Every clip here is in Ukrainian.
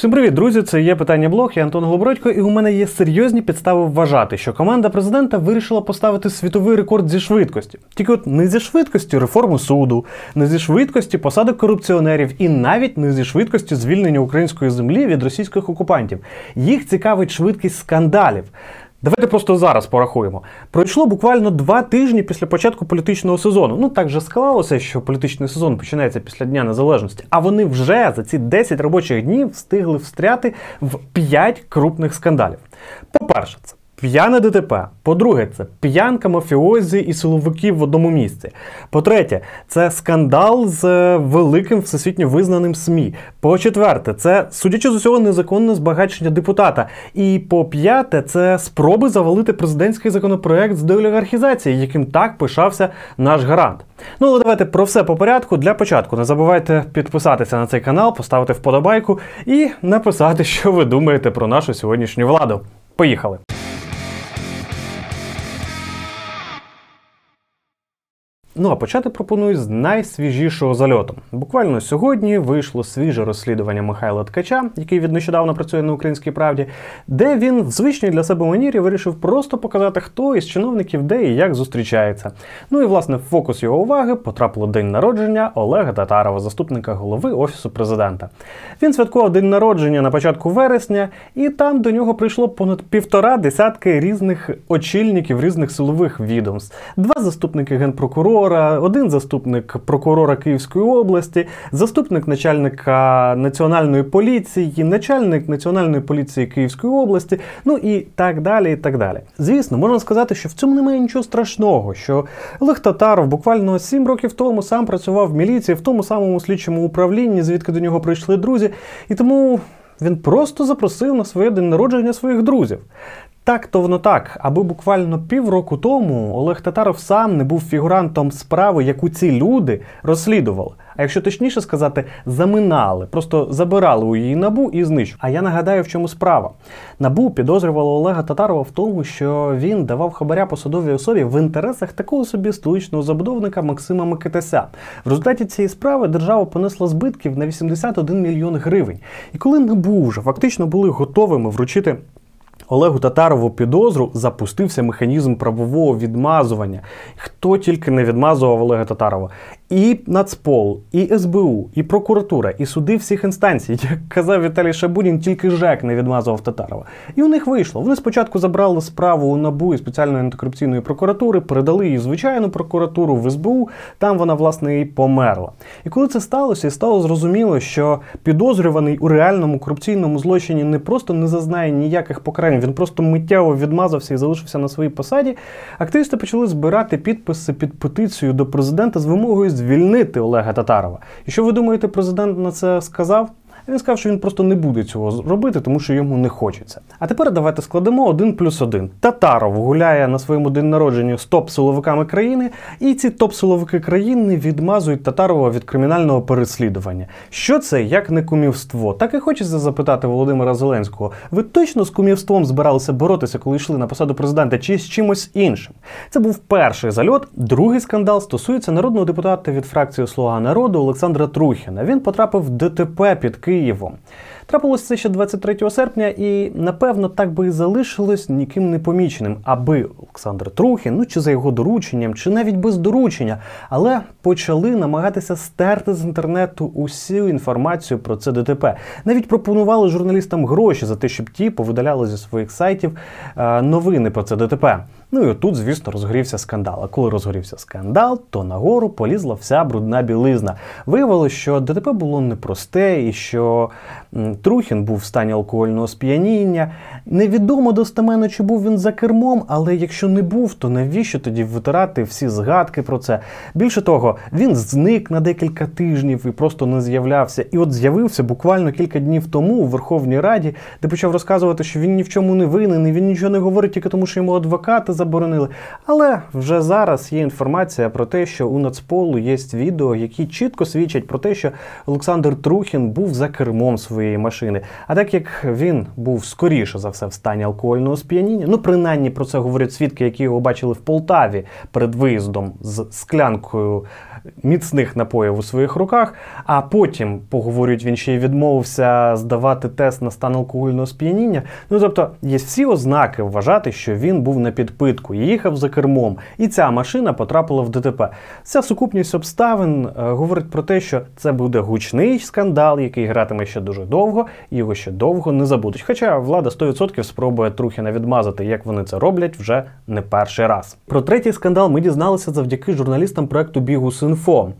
Всім привіт, друзі! Це є питання блог, я Антон Голобродько, і у мене є серйозні підстави вважати, що команда президента вирішила поставити світовий рекорд зі швидкості. Тільки от не зі швидкості реформи суду, не зі швидкості посадок корупціонерів і навіть не зі швидкості звільнення української землі від російських окупантів. Їх цікавить швидкість скандалів. Давайте просто зараз порахуємо. Пройшло буквально два тижні після початку політичного сезону. Ну так же склалося, що політичний сезон починається після Дня Незалежності. А вони вже за ці 10 робочих днів встигли встряти в 5 крупних скандалів. По-перше, це П'яне ДТП. По-друге, це п'янка мафіозі і силовиків в одному місці. По-третє, це скандал з е, великим всесвітньо визнаним СМІ. По-четверте, це, судячи з усього, незаконне збагачення депутата. І по-п'яте, це спроби завалити президентський законопроект з деолігархізації, яким так пишався наш гарант. Ну, але давайте про все по порядку. Для початку не забувайте підписатися на цей канал, поставити вподобайку і написати, що ви думаєте про нашу сьогоднішню владу. Поїхали! Ну а почати пропоную з найсвіжішого зальоту. Буквально сьогодні вийшло свіже розслідування Михайла Ткача, який від нещодавно працює на українській правді, де він в звичній для себе манірі вирішив просто показати, хто із чиновників де і як зустрічається. Ну і власне в фокус його уваги потрапило день народження Олега Татарова, заступника голови офісу президента. Він святкував день народження на початку вересня, і там до нього прийшло понад півтора десятки різних очільників різних силових відомств, два заступники генпрокурора прокурора, один заступник прокурора Київської області, заступник начальника національної поліції, начальник національної поліції Київської області, ну і так далі. і так далі. Звісно, можна сказати, що в цьому немає нічого страшного, що Олег Татаров буквально сім років тому сам працював в міліції в тому самому слідчому управлінні, звідки до нього прийшли друзі, і тому. Він просто запросив на своє день народження своїх друзів. Так, то воно так, аби буквально півроку тому Олег Татаров сам не був фігурантом справи, яку ці люди розслідували. А якщо точніше сказати, заминали, просто забирали у її набу і знищували. А я нагадаю, в чому справа. Набу підозрювало Олега Татарова в тому, що він давав хабаря посадовій особі в інтересах такого собі столичного забудовника Максима Микитася. В результаті цієї справи держава понесла збитків на 81 мільйон гривень. І коли НАБУ вже фактично були готовими вручити. Олегу Татарову підозру запустився механізм правового відмазування. Хто тільки не відмазував Олега Татарова? І Нацпол, і СБУ, і прокуратура, і суди всіх інстанцій, як казав Віталій Шабунін, тільки ЖЕК не відмазував Татарова. І у них вийшло. Вони спочатку забрали справу у НАБУ і спеціальної антикорупційної прокуратури, передали її звичайну прокуратуру в СБУ. Там вона, власне, і померла. І коли це сталося, стало зрозуміло, що підозрюваний у реальному корупційному злочині не просто не зазнає ніяких покарань, він просто миттєво відмазався і залишився на своїй посаді. Активісти почали збирати підписи під петицію до президента з вимогою звільнити Олега Татарова. І що ви думаєте, президент на це сказав? Він сказав, що він просто не буде цього робити, тому що йому не хочеться. А тепер давайте складемо один плюс один. Татаров гуляє на своєму день народження з топ-силовиками країни, і ці топ-силовики країни відмазують Татарова від кримінального переслідування. Що це як не кумівство? Так і хочеться запитати Володимира Зеленського. Ви точно з кумівством збиралися боротися, коли йшли на посаду президента, чи з чимось іншим? Це був перший зальот. Другий скандал стосується народного депутата від фракції Слуга народу Олександра Трухіна. Він потрапив в ДТП під Києвом. Києвом. Трапилось це ще 23 серпня, і напевно так би і залишилось ніким не поміченим, аби Олександр Трухін, ну чи за його дорученням, чи навіть без доручення, але почали намагатися стерти з інтернету усю інформацію про це ДТП. Навіть пропонували журналістам гроші за те, щоб ті повидаляли зі своїх сайтів е, новини про це ДТП. Ну і отут, звісно, розгорівся скандал. А коли розгорівся скандал, то нагору полізла вся брудна білизна. Виявилося, що ДТП було непросте і що Трухін був в стані алкогольного сп'яніння. Невідомо достеменно, чи був він за кермом, але якщо не був, то навіщо тоді витирати всі згадки про це? Більше того, він зник на декілька тижнів і просто не з'являвся. І от з'явився буквально кілька днів тому у Верховній Раді, де почав розказувати, що він ні в чому не винен, і він нічого не говорить тільки тому, що йому адвокати заборонили. Але вже зараз є інформація про те, що у Нацполу є відео, які чітко свідчать про те, що Олександр Трухін був за кермом своєї машини. А так як він був скоріше за все в стані алкогольного сп'яніння, ну принаймні про це говорять свідки, які його бачили в Полтаві перед виїздом з склянкою міцних напоїв у своїх руках. А потім, поговорюють, він ще й відмовився здавати тест на стан алкогольного сп'яніння. Ну тобто є всі ознаки вважати, що він був на підпитку, їхав за кермом, і ця машина потрапила в ДТП. Ця сукупність обставин е, говорить про те, що це буде гучний скандал, який гратиме ще дуже довго, і його ще довго не забудуть. Хоча влада 100% спробує Трухіна відмазати, як вони це роблять вже не перший раз. Про третій скандал ми дізналися завдяки журналістам проекту Бігус.Інфо.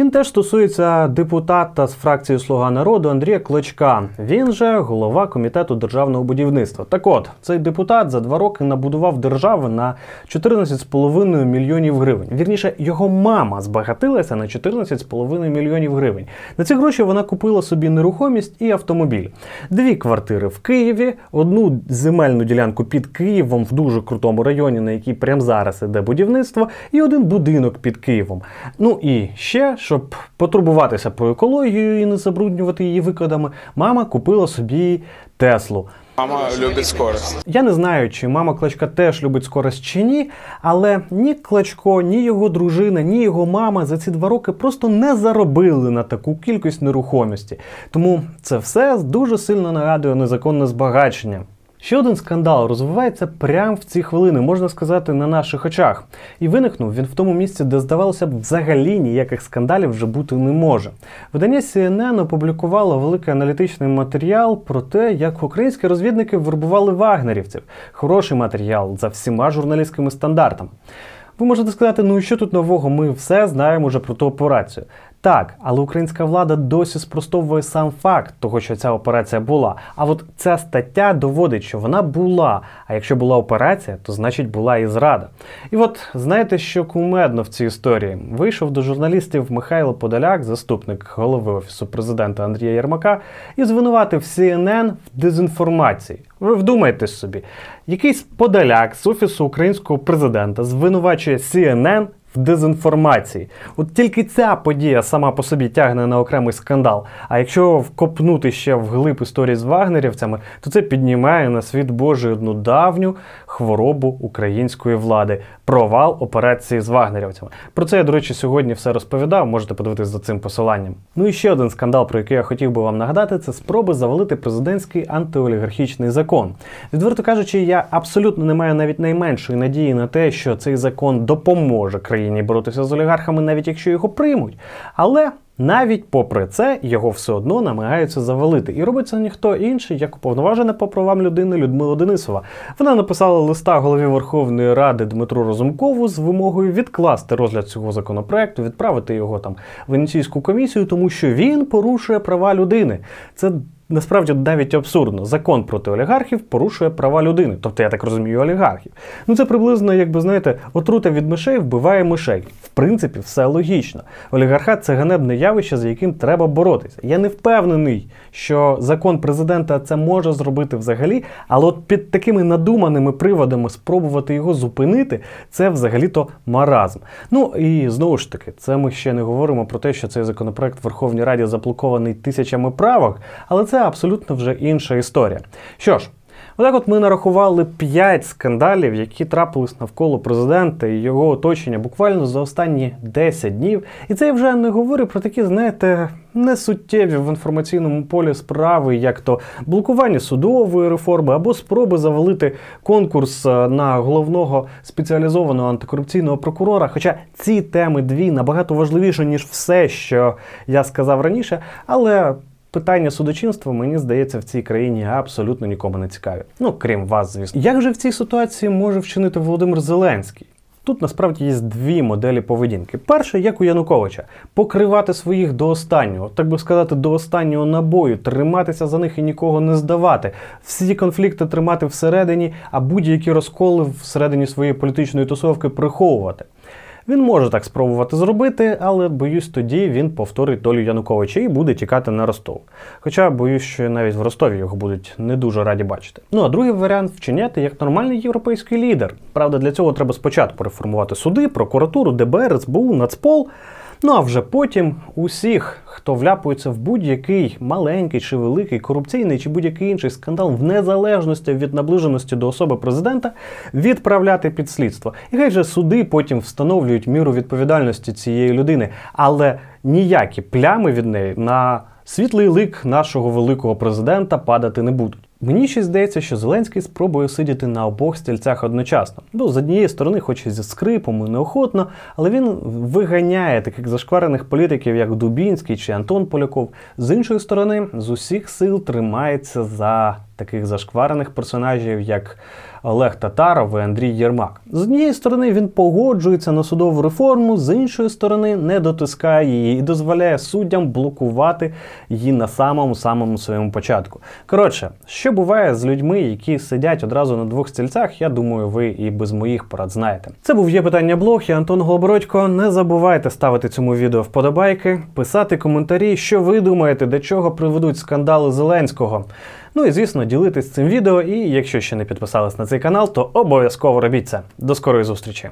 Він теж стосується депутата з фракції Слуга народу Андрія Клочка. Він же голова комітету державного будівництва. Так от цей депутат за два роки набудував державу на 14,5 мільйонів гривень. Вірніше, його мама збагатилася на 14,5 мільйонів гривень. На ці гроші вона купила собі нерухомість і автомобіль. Дві квартири в Києві, одну земельну ділянку під Києвом в дуже крутому районі, на якій прямо зараз іде будівництво, і один будинок під Києвом. Ну і ще щоб потурбуватися про екологію і не забруднювати її викидами, мама купила собі Теслу. Мама любить скорость. Я не знаю, чи мама Клачка теж любить скорость чи ні, але ні Клачко, ні його дружина, ні його мама за ці два роки просто не заробили на таку кількість нерухомості. Тому це все дуже сильно нагадує незаконне збагачення. Ще один скандал розвивається прямо в ці хвилини, можна сказати, на наших очах. І виникнув він в тому місці, де здавалося б, взагалі ніяких скандалів вже бути не може. Видання CNN опублікувало великий аналітичний матеріал про те, як українські розвідники вербували вагнерівців. Хороший матеріал за всіма журналістськими стандартами. Ви можете сказати, ну і що тут нового? Ми все знаємо вже про ту операцію. Так, але українська влада досі спростовує сам факт того, що ця операція була. А от ця стаття доводить, що вона була. А якщо була операція, то значить була і зрада. І от знаєте, що кумедно в цій історії вийшов до журналістів Михайло Подоляк, заступник голови офісу президента Андрія Єрмака, і звинуватив CNN в дезінформації. Ви вдумайтесь собі, якийсь Подоляк з офісу українського президента звинувачує CNN в дезінформації. От тільки ця подія сама по собі тягне на окремий скандал. А якщо вкопнути ще в глиб історії з вагнерівцями, то це піднімає на світ Божий одну давню хворобу української влади провал операції з вагнерівцями. Про це я, до речі, сьогодні все розповідав. Можете подивитись за цим посиланням. Ну і ще один скандал, про який я хотів би вам нагадати, це спроби завалити президентський антиолігархічний закон. Відверто кажучи, я абсолютно не маю навіть найменшої надії на те, що цей закон допоможе країні боротися з олігархами, навіть якщо його приймуть. Але навіть попри це його все одно намагаються завалити. І робить це ніхто інший, як уповноважена по правам людини Людмила Денисова. Вона написала листа голові Верховної Ради Дмитру Розумкову з вимогою відкласти розгляд цього законопроекту, відправити його там в Венеційську комісію, тому що він порушує права людини. Це Насправді навіть абсурдно. Закон проти олігархів порушує права людини, тобто я так розумію, олігархів. Ну це приблизно, якби знаєте, отрута від мишей вбиває мишей. В принципі, все логічно. Олігархат це ганебне явище, з яким треба боротися. Я не впевнений, що закон президента це може зробити взагалі, але от під такими надуманими приводами спробувати його зупинити, це взагалі-то маразм. Ну і знову ж таки, це ми ще не говоримо про те, що цей законопроект в Верховній Раді заблокований тисячами правок, але це абсолютно вже інша історія. Що ж. Отак, от ми нарахували 5 скандалів, які трапились навколо президента і його оточення буквально за останні 10 днів. І це я вже не говорю про такі, знаєте, несуттєві в інформаційному полі справи, як то блокування судової реформи або спроби завалити конкурс е, на головного спеціалізованого антикорупційного прокурора. Хоча ці теми дві набагато важливіші, ніж все, що я сказав раніше, але. Питання судочинства, мені здається, в цій країні абсолютно нікому не цікаві. Ну, крім вас, звісно. Як же в цій ситуації може вчинити Володимир Зеленський? Тут насправді є дві моделі поведінки. Перша, як у Януковича, покривати своїх до останнього, так би сказати, до останнього набою, триматися за них і нікого не здавати, всі конфлікти тримати всередині, а будь-які розколи всередині своєї політичної тусовки приховувати. Він може так спробувати зробити, але боюсь, тоді він повторить долю Януковича і буде тікати на Ростов. Хоча боюсь, що навіть в Ростові його будуть не дуже раді бачити. Ну а другий варіант вчиняти як нормальний європейський лідер. Правда, для цього треба спочатку реформувати суди, прокуратуру, ДБР, СБУ, Нацпол. Ну а вже потім усіх, хто вляпується в будь-який маленький чи великий корупційний чи будь-який інший скандал, в незалежності від наближеності до особи президента, відправляти під слідство. І хай же суди потім встановлюють міру відповідальності цієї людини, але ніякі плями від неї на світлий лик нашого великого президента падати не будуть. Мені ще здається, що Зеленський спробує сидіти на обох стільцях одночасно. Ну, з однієї сторони, хоч і зі скрипом і неохотно, але він виганяє таких зашкварених політиків, як Дубінський чи Антон Поляков. З іншої сторони, з усіх сил тримається за таких зашкварених персонажів, як Олег Татаров і Андрій Єрмак. З однієї сторони він погоджується на судову реформу, з іншої сторони не дотискає її і дозволяє суддям блокувати її на самому самому своєму початку. Коротше, що буває з людьми, які сидять одразу на двох стільцях, я думаю, ви і без моїх порад знаєте. Це був є питання блог. Я Антон Голобородько. Не забувайте ставити цьому відео вподобайки, писати коментарі, що ви думаєте, до чого приведуть скандали Зеленського. Ну і звісно, ділитись цим відео. І якщо ще не підписались на цей канал, то обов'язково робіть це. До скорої зустрічі!